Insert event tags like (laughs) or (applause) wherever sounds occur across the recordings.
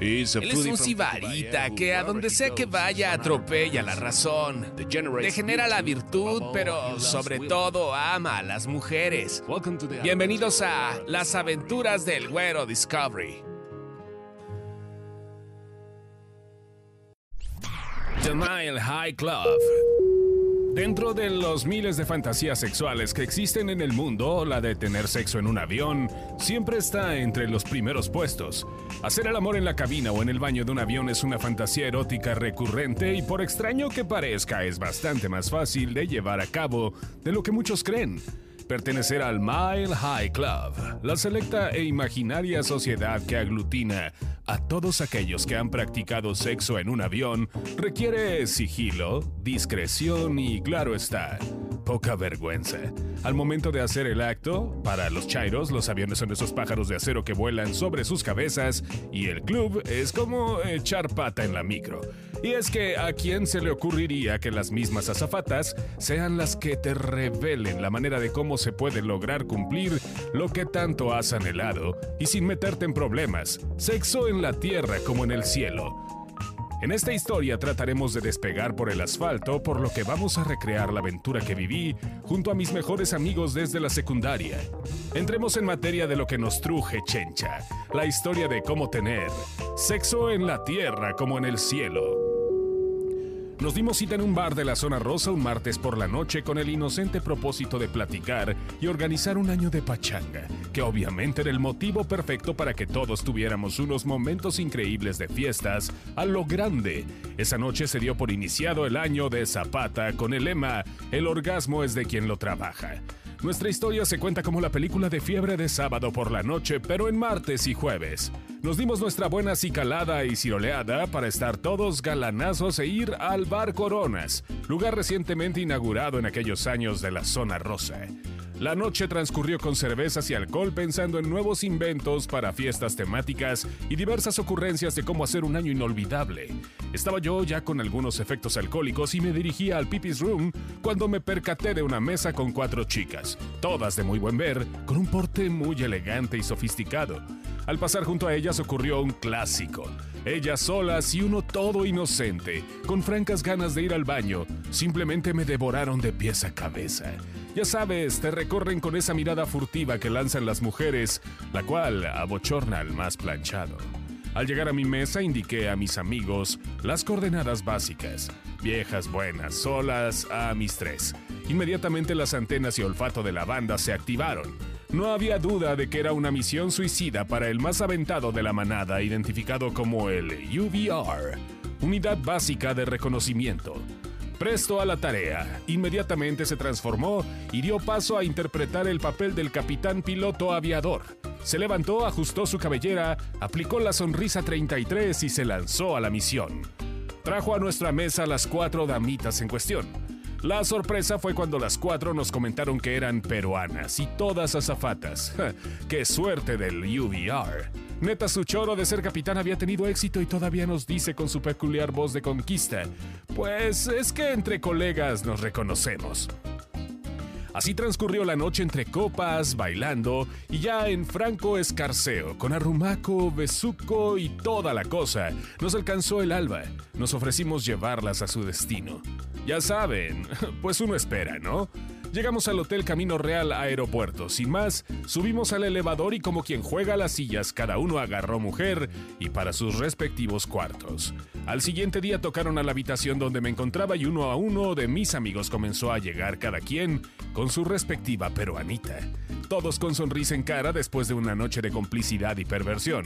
Él es un sibarita que a donde sea que vaya atropella la razón, degenera la virtud, pero sobre todo ama a las mujeres. Bienvenidos a Las aventuras del güero Discovery. The Mile High Club Dentro de los miles de fantasías sexuales que existen en el mundo, la de tener sexo en un avión siempre está entre los primeros puestos. Hacer el amor en la cabina o en el baño de un avión es una fantasía erótica recurrente y por extraño que parezca es bastante más fácil de llevar a cabo de lo que muchos creen pertenecer al Mile High Club, la selecta e imaginaria sociedad que aglutina a todos aquellos que han practicado sexo en un avión, requiere sigilo, discreción y, claro está, poca vergüenza. Al momento de hacer el acto, para los chairos, los aviones son esos pájaros de acero que vuelan sobre sus cabezas y el club es como echar pata en la micro. Y es que a quién se le ocurriría que las mismas azafatas sean las que te revelen la manera de cómo se puede lograr cumplir lo que tanto has anhelado y sin meterte en problemas, sexo en la tierra como en el cielo. En esta historia trataremos de despegar por el asfalto, por lo que vamos a recrear la aventura que viví junto a mis mejores amigos desde la secundaria. Entremos en materia de lo que nos truje Chencha, la historia de cómo tener sexo en la tierra como en el cielo. Nos dimos cita en un bar de la zona rosa un martes por la noche con el inocente propósito de platicar y organizar un año de pachanga, que obviamente era el motivo perfecto para que todos tuviéramos unos momentos increíbles de fiestas a lo grande. Esa noche se dio por iniciado el año de Zapata con el lema El orgasmo es de quien lo trabaja. Nuestra historia se cuenta como la película de fiebre de sábado por la noche, pero en martes y jueves. Nos dimos nuestra buena cicalada y ciroleada para estar todos galanazos e ir al Bar Coronas, lugar recientemente inaugurado en aquellos años de la zona rosa. La noche transcurrió con cervezas y alcohol pensando en nuevos inventos para fiestas temáticas y diversas ocurrencias de cómo hacer un año inolvidable. Estaba yo ya con algunos efectos alcohólicos y me dirigía al Pipis Room cuando me percaté de una mesa con cuatro chicas, todas de muy buen ver, con un porte muy elegante y sofisticado. Al pasar junto a ellas ocurrió un clásico. Ellas solas y uno todo inocente, con francas ganas de ir al baño, simplemente me devoraron de pies a cabeza. Ya sabes, te recorren con esa mirada furtiva que lanzan las mujeres, la cual abochorna al más planchado. Al llegar a mi mesa indiqué a mis amigos las coordenadas básicas. Viejas buenas, solas a mis tres. Inmediatamente las antenas y olfato de la banda se activaron. No había duda de que era una misión suicida para el más aventado de la manada, identificado como el UVR, Unidad Básica de Reconocimiento. Presto a la tarea, inmediatamente se transformó y dio paso a interpretar el papel del capitán piloto aviador. Se levantó, ajustó su cabellera, aplicó la sonrisa 33 y se lanzó a la misión. Trajo a nuestra mesa las cuatro damitas en cuestión. La sorpresa fue cuando las cuatro nos comentaron que eran peruanas y todas azafatas. (laughs) ¡Qué suerte del UVR! Neta, su choro de ser capitán había tenido éxito y todavía nos dice con su peculiar voz de conquista, pues es que entre colegas nos reconocemos. Así transcurrió la noche entre copas, bailando y ya en franco escarceo, con arrumaco, besuco y toda la cosa. Nos alcanzó el alba. Nos ofrecimos llevarlas a su destino. Ya saben, (laughs) pues uno espera, ¿no? Llegamos al Hotel Camino Real Aeropuerto. Sin más, subimos al elevador y como quien juega las sillas, cada uno agarró mujer y para sus respectivos cuartos. Al siguiente día tocaron a la habitación donde me encontraba y uno a uno de mis amigos comenzó a llegar cada quien con su respectiva peruanita. Todos con sonrisa en cara después de una noche de complicidad y perversión.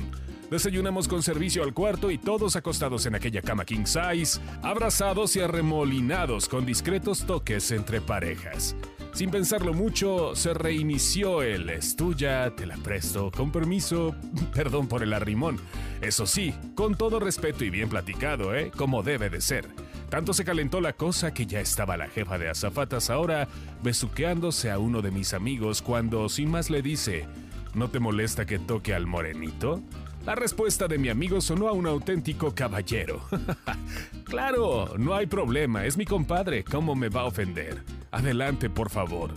Desayunamos con servicio al cuarto y todos acostados en aquella cama king size, abrazados y arremolinados con discretos toques entre parejas. Sin pensarlo mucho, se reinició el es tuya, te la presto, con permiso, (laughs) perdón por el arrimón. Eso sí, con todo respeto y bien platicado, ¿eh? Como debe de ser. Tanto se calentó la cosa que ya estaba la jefa de azafatas ahora besuqueándose a uno de mis amigos cuando sin más le dice, ¿no te molesta que toque al morenito? La respuesta de mi amigo sonó a un auténtico caballero. (laughs) claro, no hay problema, es mi compadre, ¿cómo me va a ofender? Adelante, por favor.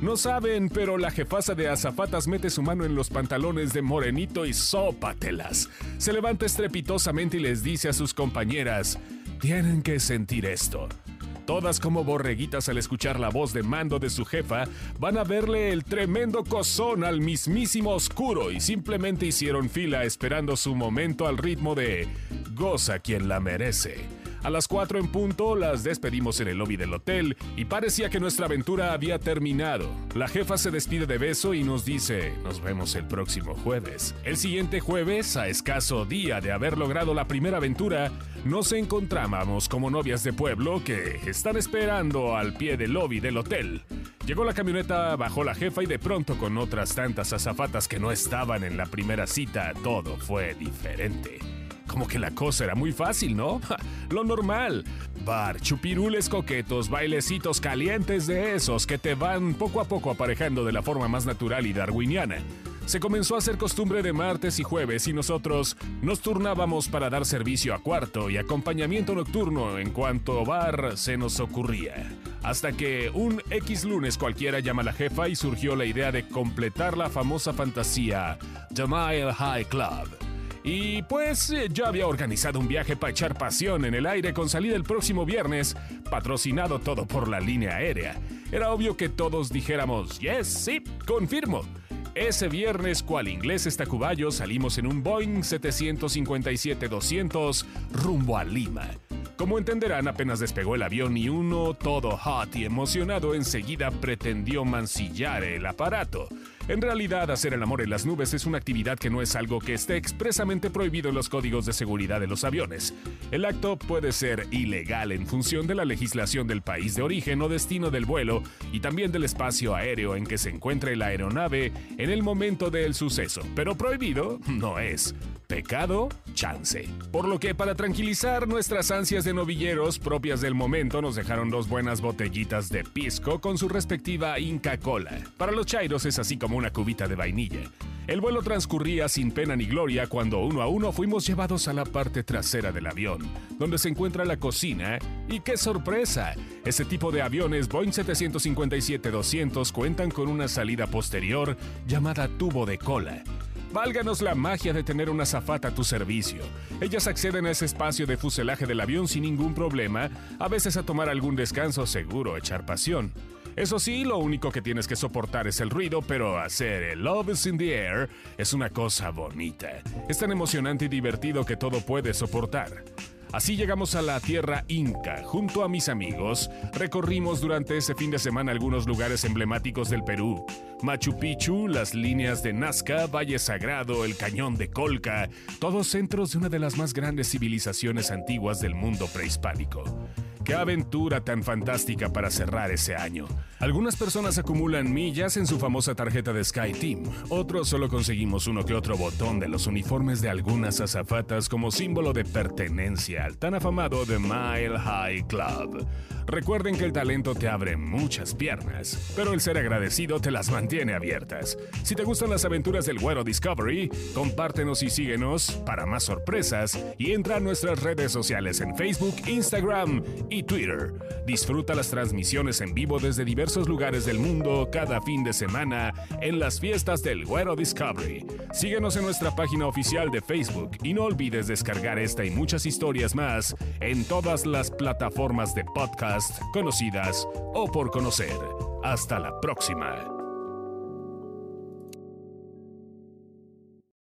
No saben, pero la jefasa de azafatas mete su mano en los pantalones de Morenito y sópatelas. Se levanta estrepitosamente y les dice a sus compañeras, tienen que sentir esto. Todas como borreguitas al escuchar la voz de mando de su jefa, van a verle el tremendo cozón al mismísimo oscuro y simplemente hicieron fila esperando su momento al ritmo de Goza quien la merece. A las 4 en punto las despedimos en el lobby del hotel y parecía que nuestra aventura había terminado. La jefa se despide de beso y nos dice, nos vemos el próximo jueves. El siguiente jueves, a escaso día de haber logrado la primera aventura, nos encontrábamos como novias de pueblo que están esperando al pie del lobby del hotel. Llegó la camioneta, bajó la jefa y de pronto con otras tantas azafatas que no estaban en la primera cita, todo fue diferente. Como que la cosa era muy fácil, ¿no? (laughs) Lo normal. Bar, chupirules coquetos, bailecitos calientes de esos que te van poco a poco aparejando de la forma más natural y darwiniana. Se comenzó a hacer costumbre de martes y jueves y nosotros nos turnábamos para dar servicio a cuarto y acompañamiento nocturno en cuanto bar se nos ocurría. Hasta que un X lunes cualquiera llama a la jefa y surgió la idea de completar la famosa fantasía The Mile High Club. Y pues eh, yo había organizado un viaje para echar pasión en el aire con salida el próximo viernes, patrocinado todo por la línea aérea. Era obvio que todos dijéramos, yes, sí, confirmo. Ese viernes, cual inglés estacuballo, salimos en un Boeing 757-200 rumbo a Lima. Como entenderán, apenas despegó el avión y uno, todo hot y emocionado, enseguida pretendió mancillar el aparato. En realidad, hacer el amor en las nubes es una actividad que no es algo que esté expresamente prohibido en los códigos de seguridad de los aviones. El acto puede ser ilegal en función de la legislación del país de origen o destino del vuelo y también del espacio aéreo en que se encuentre la aeronave en el momento del suceso, pero prohibido no es. Pecado, chance. Por lo que para tranquilizar nuestras ansias de novilleros propias del momento nos dejaron dos buenas botellitas de pisco con su respectiva Inca Cola. Para los chairos es así como una cubita de vainilla. El vuelo transcurría sin pena ni gloria cuando uno a uno fuimos llevados a la parte trasera del avión, donde se encuentra la cocina. Y qué sorpresa, ese tipo de aviones Boeing 757-200 cuentan con una salida posterior llamada tubo de cola. Válganos la magia de tener una zafata a tu servicio. Ellas acceden a ese espacio de fuselaje del avión sin ningún problema, a veces a tomar algún descanso seguro, echar pasión. Eso sí, lo único que tienes que soportar es el ruido, pero hacer el Love is in the Air es una cosa bonita. Es tan emocionante y divertido que todo puede soportar. Así llegamos a la tierra inca. Junto a mis amigos, recorrimos durante ese fin de semana algunos lugares emblemáticos del Perú. Machu Picchu, las líneas de Nazca, Valle Sagrado, el Cañón de Colca, todos centros de una de las más grandes civilizaciones antiguas del mundo prehispánico. Qué aventura tan fantástica para cerrar ese año. Algunas personas acumulan millas en su famosa tarjeta de Sky Team. Otros solo conseguimos uno que otro botón de los uniformes de algunas azafatas como símbolo de pertenencia al tan afamado The Mile High Club. Recuerden que el talento te abre muchas piernas, pero el ser agradecido te las mantiene abiertas. Si te gustan las aventuras del Güero Discovery, compártenos y síguenos para más sorpresas y entra a nuestras redes sociales en Facebook, Instagram y Twitter. Disfruta las transmisiones en vivo desde diversos lugares del mundo cada fin de semana en las fiestas del Güero Discovery. Síguenos en nuestra página oficial de Facebook y no olvides descargar esta y muchas historias más en todas las plataformas de conocidas o por conocer. Hasta la próxima.